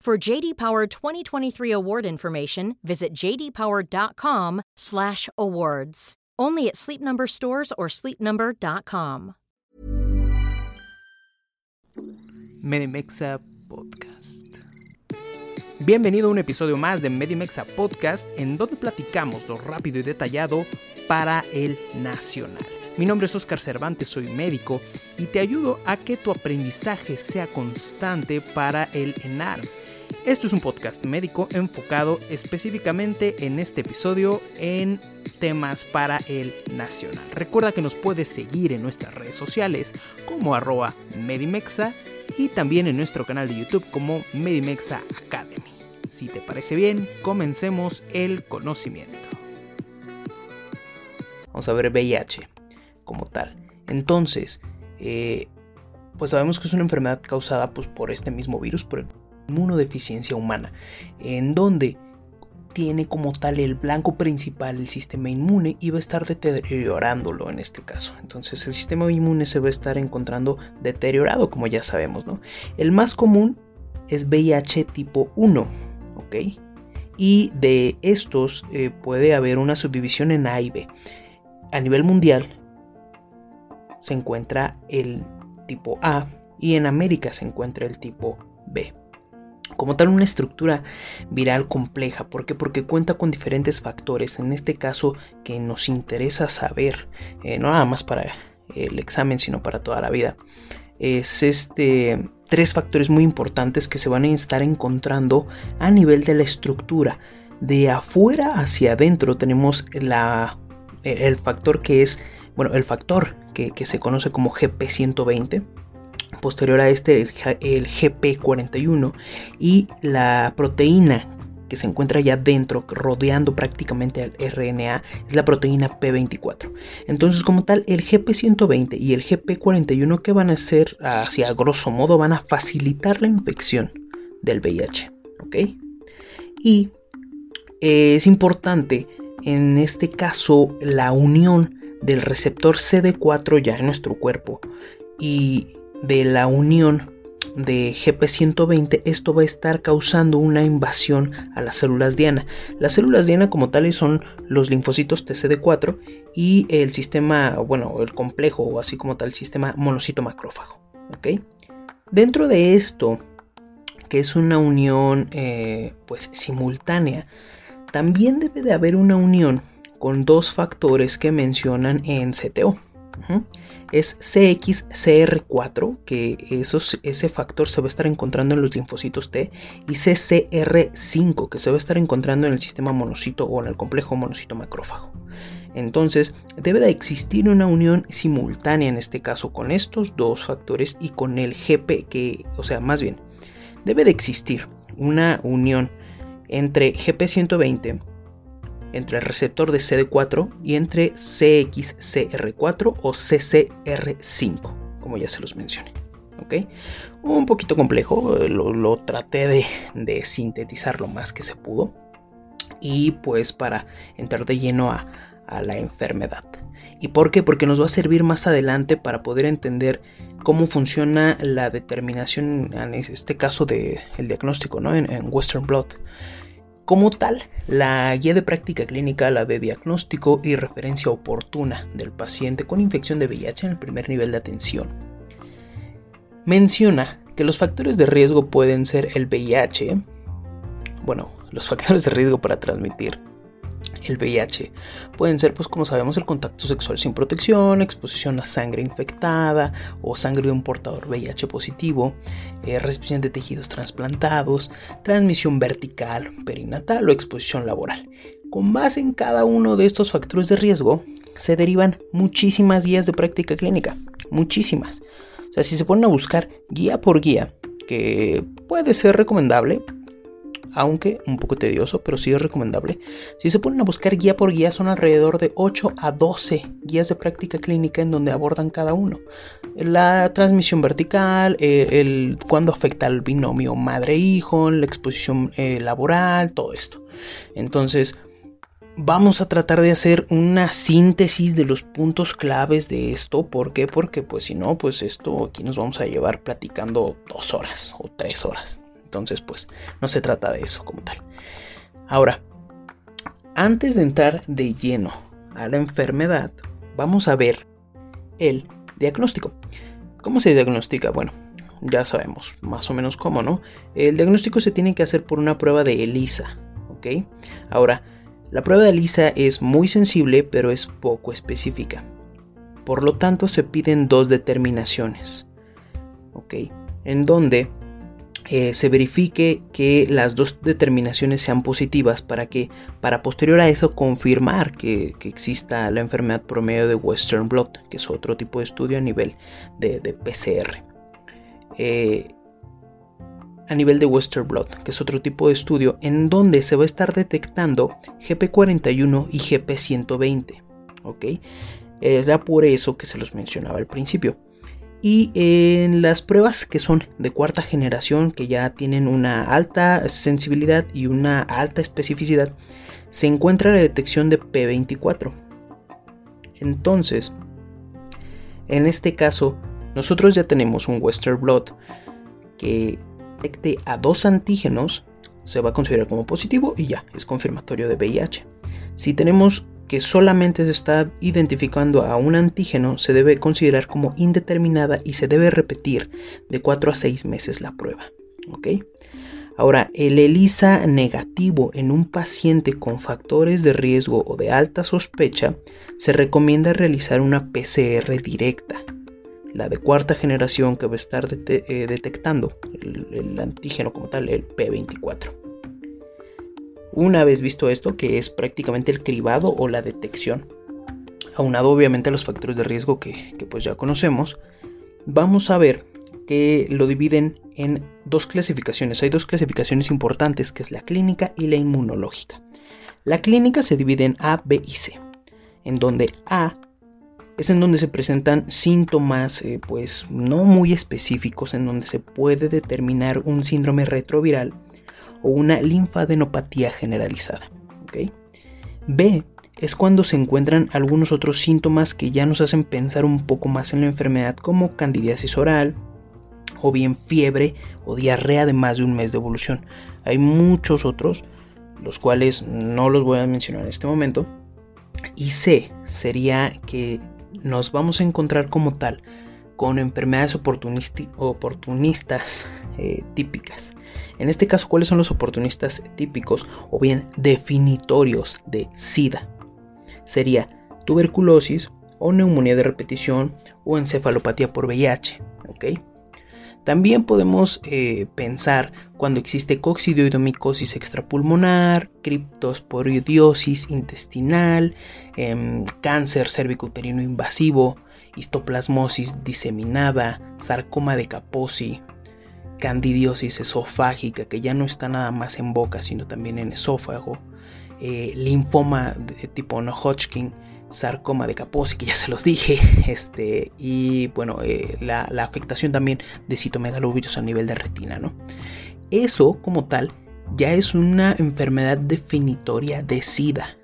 For JD Power 2023 award information, visit jdpower.com/awards. Only at Sleep Number stores or sleepnumber.com. Medimexa Podcast. Bienvenido a un episodio más de Medimexa Podcast, en donde platicamos lo rápido y detallado para el nacional. Mi nombre es Oscar Cervantes, soy médico y te ayudo a que tu aprendizaje sea constante para el ENARM. Esto es un podcast médico enfocado específicamente en este episodio en temas para el nacional. Recuerda que nos puedes seguir en nuestras redes sociales como arroba Medimexa y también en nuestro canal de YouTube como Medimexa Academy. Si te parece bien, comencemos el conocimiento. Vamos a ver VIH como tal. Entonces, eh, pues sabemos que es una enfermedad causada pues, por este mismo virus, por el inmunodeficiencia humana, en donde tiene como tal el blanco principal el sistema inmune y va a estar deteriorándolo en este caso. Entonces el sistema inmune se va a estar encontrando deteriorado, como ya sabemos, ¿no? El más común es VIH tipo 1, ¿ok? Y de estos eh, puede haber una subdivisión en A y B. A nivel mundial se encuentra el tipo A y en América se encuentra el tipo B como tal una estructura viral compleja. ¿Por qué? Porque cuenta con diferentes factores, en este caso que nos interesa saber, eh, no nada más para el examen, sino para toda la vida. Es este tres factores muy importantes que se van a estar encontrando a nivel de la estructura. De afuera hacia adentro tenemos la, el factor que es, bueno, el factor que, que se conoce como GP120 posterior a este el, GP41 y la proteína que se encuentra ya dentro, rodeando prácticamente al RNA, es la proteína P24. Entonces, como tal, el GP120 y el GP41 que van a hacer, hacia grosso modo, van a facilitar la infección del VIH. ¿Ok? Y eh, es importante, en este caso, la unión del receptor CD4 ya en nuestro cuerpo y de la unión de GP120, esto va a estar causando una invasión a las células diana. Las células diana como tales son los linfocitos TCD4 y el sistema, bueno, el complejo o así como tal, el sistema monocito macrófago. ¿ok? Dentro de esto, que es una unión eh, pues simultánea, también debe de haber una unión con dos factores que mencionan en CTO es CXCR4, que ese factor se va a estar encontrando en los linfocitos T, y CCR5, que se va a estar encontrando en el sistema monocito o en el complejo monocito macrófago. Entonces, debe de existir una unión simultánea en este caso con estos dos factores y con el GP, que, o sea, más bien, debe de existir una unión entre GP120 entre el receptor de CD4 y entre CXCR4 o CCR5, como ya se los mencioné. ¿ok? Un poquito complejo, lo, traté de, sintetizar lo más que se pudo. Y pues para entrar de lleno a, a la enfermedad. ¿Y por qué? Porque nos va a servir más adelante para poder entender cómo funciona la determinación, en este caso del diagnóstico, ¿no? en, en Western Blot. Como tal, la guía de práctica clínica, la de diagnóstico y referencia oportuna del paciente con infección de VIH en el primer nivel de atención, menciona que los factores de riesgo pueden ser el VIH, bueno, los factores de riesgo para transmitir el VIH pueden ser, pues como sabemos, el contacto sexual sin protección, exposición a sangre infectada o sangre de un portador VIH positivo, eh, recepción de tejidos trasplantados, transmisión vertical, perinatal o exposición laboral. Con base en cada uno de estos factores de riesgo, se derivan muchísimas guías de práctica clínica, muchísimas. O sea, si se ponen a buscar guía por guía, que puede ser recomendable, aunque un poco tedioso, pero sí es recomendable. Si se ponen a buscar guía por guía, son alrededor de 8 a 12 guías de práctica clínica en donde abordan cada uno. La transmisión vertical, el, cuando afecta al binomio madre-hijo, la exposición eh, laboral, todo esto. Entonces, vamos a tratar de hacer una síntesis de los puntos claves de esto. ¿Por qué? Porque pues si no, pues esto aquí nos vamos a llevar platicando dos horas o tres horas. Entonces, pues no se trata de eso como tal. Ahora, antes de entrar de lleno a la enfermedad, vamos a ver el diagnóstico. ¿Cómo se diagnostica? Bueno, ya sabemos más o menos cómo, ¿no? El diagnóstico se tiene que hacer por una prueba de ELISA, ¿ok? Ahora, la prueba de ELISA es muy sensible, pero es poco específica. Por lo tanto, se piden dos determinaciones, ¿ok? En donde eh, se verifique que las dos determinaciones sean positivas para que para posterior a eso confirmar que, exista la enfermedad por medio de Western Blot, que es otro tipo de estudio a nivel de, PCR. Eh, a nivel de Western Blot, que es otro tipo de estudio en donde se va a estar detectando GP41 y GP120. ¿ok? Era por eso que se los mencionaba al principio. Y en las pruebas que son de cuarta generación, que ya tienen una alta sensibilidad y una alta especificidad, se encuentra la detección de P24. Entonces, en este caso, nosotros ya tenemos un Western Blot que detecte a dos antígenos, se va a considerar como positivo y ya, es confirmatorio de VIH. Si tenemos que solamente se está identificando a un antígeno se debe considerar como indeterminada y se debe repetir de 4 a 6 meses la prueba. Ahora, el ELISA negativo en un paciente con factores de riesgo o de alta sospecha, se recomienda realizar una PCR directa, la de cuarta generación que va a estar eh, detectando el antígeno como tal, el P24. Una vez visto esto, que es prácticamente el cribado o la detección, aunado obviamente a los factores de riesgo que, pues ya conocemos, vamos a ver que lo dividen en dos clasificaciones. Hay dos clasificaciones importantes, que es la clínica y la inmunológica. La clínica se divide en A, B y C, en donde A es en donde se presentan síntomas eh, pues no muy específicos, en donde se puede determinar un síndrome retroviral o una linfadenopatía generalizada. B es cuando se encuentran algunos otros síntomas que ya nos hacen pensar un poco más en la enfermedad como candidiasis oral o bien fiebre o diarrea de más de un mes de evolución. Hay muchos otros, los cuales no los voy a mencionar en este momento. Y C sería que nos vamos a encontrar como tal con enfermedades oportunistas eh, típicas. En este caso, ¿cuáles son los oportunistas típicos o bien definitorios de SIDA? Sería tuberculosis o neumonía de repetición o encefalopatía por VIH. También podemos eh, pensar cuando existe coccidioidomicosis extrapulmonar, criptosporidiosis intestinal, em, cáncer cervicouterino invasivo, histoplasmosis diseminada, sarcoma de Kaposi, candidiosis esofágica, que ya no está nada más en boca, sino también en esófago, eh, linfoma tipo no Hodgkin, sarcoma de Kaposi, que ya se los dije, este, y bueno, eh, la, afectación también de citomegalovirus a nivel de retina, ¿no? Eso como tal ya es una enfermedad definitoria de SIDA,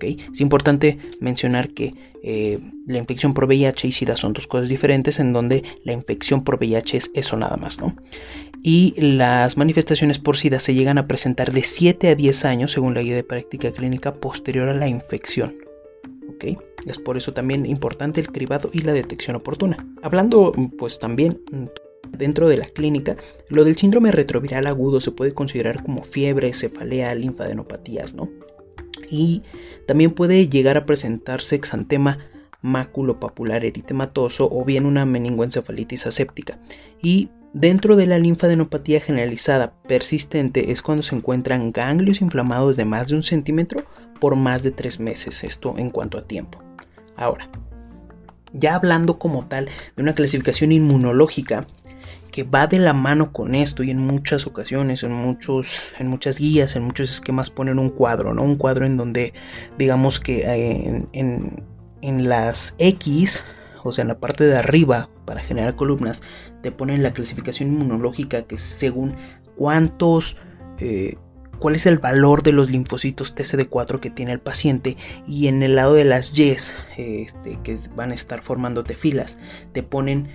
Es importante mencionar que eh, la infección por VIH y SIDA son dos cosas diferentes en donde la infección por VIH es eso nada más, ¿no? Y las manifestaciones por SIDA se llegan a presentar de 7 a 10 años según la guía de práctica clínica posterior a la infección. ¿ok? Es por eso también importante el cribado y la detección oportuna. Hablando pues también dentro de la clínica, lo del síndrome retroviral agudo se puede considerar como fiebre, cefalea, linfadenopatías, ¿no? Y también puede llegar a presentarse exantema maculopapular eritematoso o bien una meningoencefalitis aséptica. Y dentro de la linfadenopatía generalizada persistente es cuando se encuentran ganglios inflamados de más de un centímetro por más de tres meses, esto en cuanto a tiempo. Ahora, ya hablando como tal de una clasificación inmunológica, que va de la mano con esto y en muchas ocasiones, en, muchos, en muchas guías, en muchos esquemas ponen un cuadro, ¿no? Un cuadro en donde digamos que eh, en, en, las X, o sea, en la parte de arriba para generar columnas, te ponen la clasificación inmunológica que según cuántos... Eh, cuál es el valor de los linfocitos TCD4 que tiene el paciente y en el lado de las Y este, que van a estar formándote filas te ponen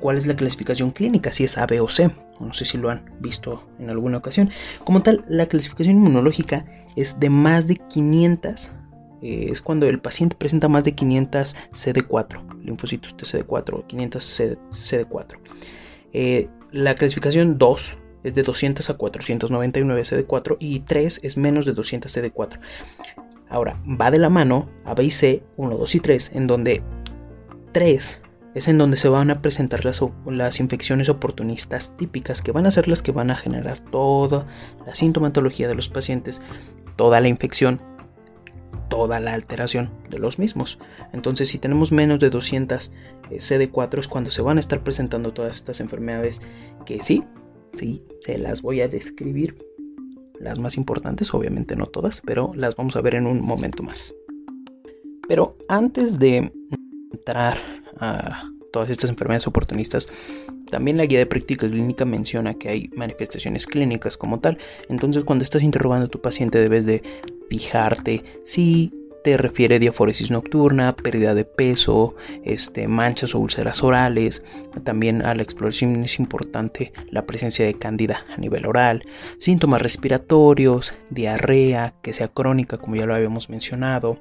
cuál es la clasificación clínica, si es A, B o C. No sé si lo han visto en alguna ocasión. Como tal, la clasificación inmunológica es de más de 500. Eh, es cuando el paciente presenta más de 500 CD4, linfocitos TCD4, 500 CD4. Eh, la clasificación 2 es de 200 a 499 CD4 y 3 es menos de 200 CD4. Ahora, va de la mano a B y C, 1, 2 y 3, en donde 3 es en donde se van a presentar las, las, infecciones oportunistas típicas, que van a ser las que van a generar toda la sintomatología de los pacientes, toda la infección, toda la alteración de los mismos. Entonces, si tenemos menos de 200 eh, CD4 es cuando se van a estar presentando todas estas enfermedades que sí, sí, se las voy a describir. Las más importantes, obviamente no todas, pero las vamos a ver en un momento más. Pero antes de entrar a todas estas enfermedades oportunistas, también la guía de práctica clínica menciona que hay manifestaciones clínicas como tal. Entonces, cuando estás interrogando a tu paciente, debes de fijarte si te refiere a diaforesis nocturna, pérdida de peso, este, manchas o úlceras orales. También a la exploración es importante la presencia de cándida a nivel oral, síntomas respiratorios, diarrea, que sea crónica, como ya lo habíamos mencionado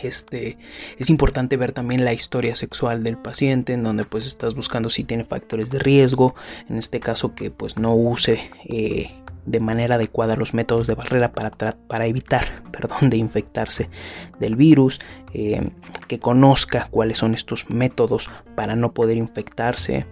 este, es importante ver también la historia sexual del paciente, en donde pues estás buscando si tiene factores de riesgo, en este caso que pues no use eh, de manera adecuada los métodos de barrera para, para evitar perdón, de infectarse del virus, eh, que conozca cuáles son estos métodos para no poder infectarse.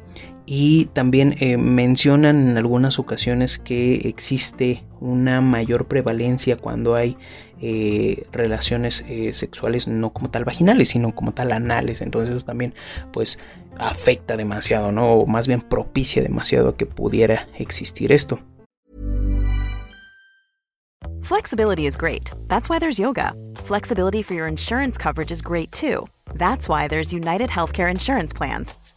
Y también eh, mencionan en algunas ocasiones que existe una mayor prevalencia cuando hay eh, relaciones eh, sexuales no como tal vaginales, sino como tal anales. Entonces eso también pues afecta demasiado, ¿no? O más bien propicia demasiado que pudiera existir esto. Flexibility is great. That's why there's yoga. Flexibility for your insurance coverage is great too. That's why there's United Healthcare Insurance Plans.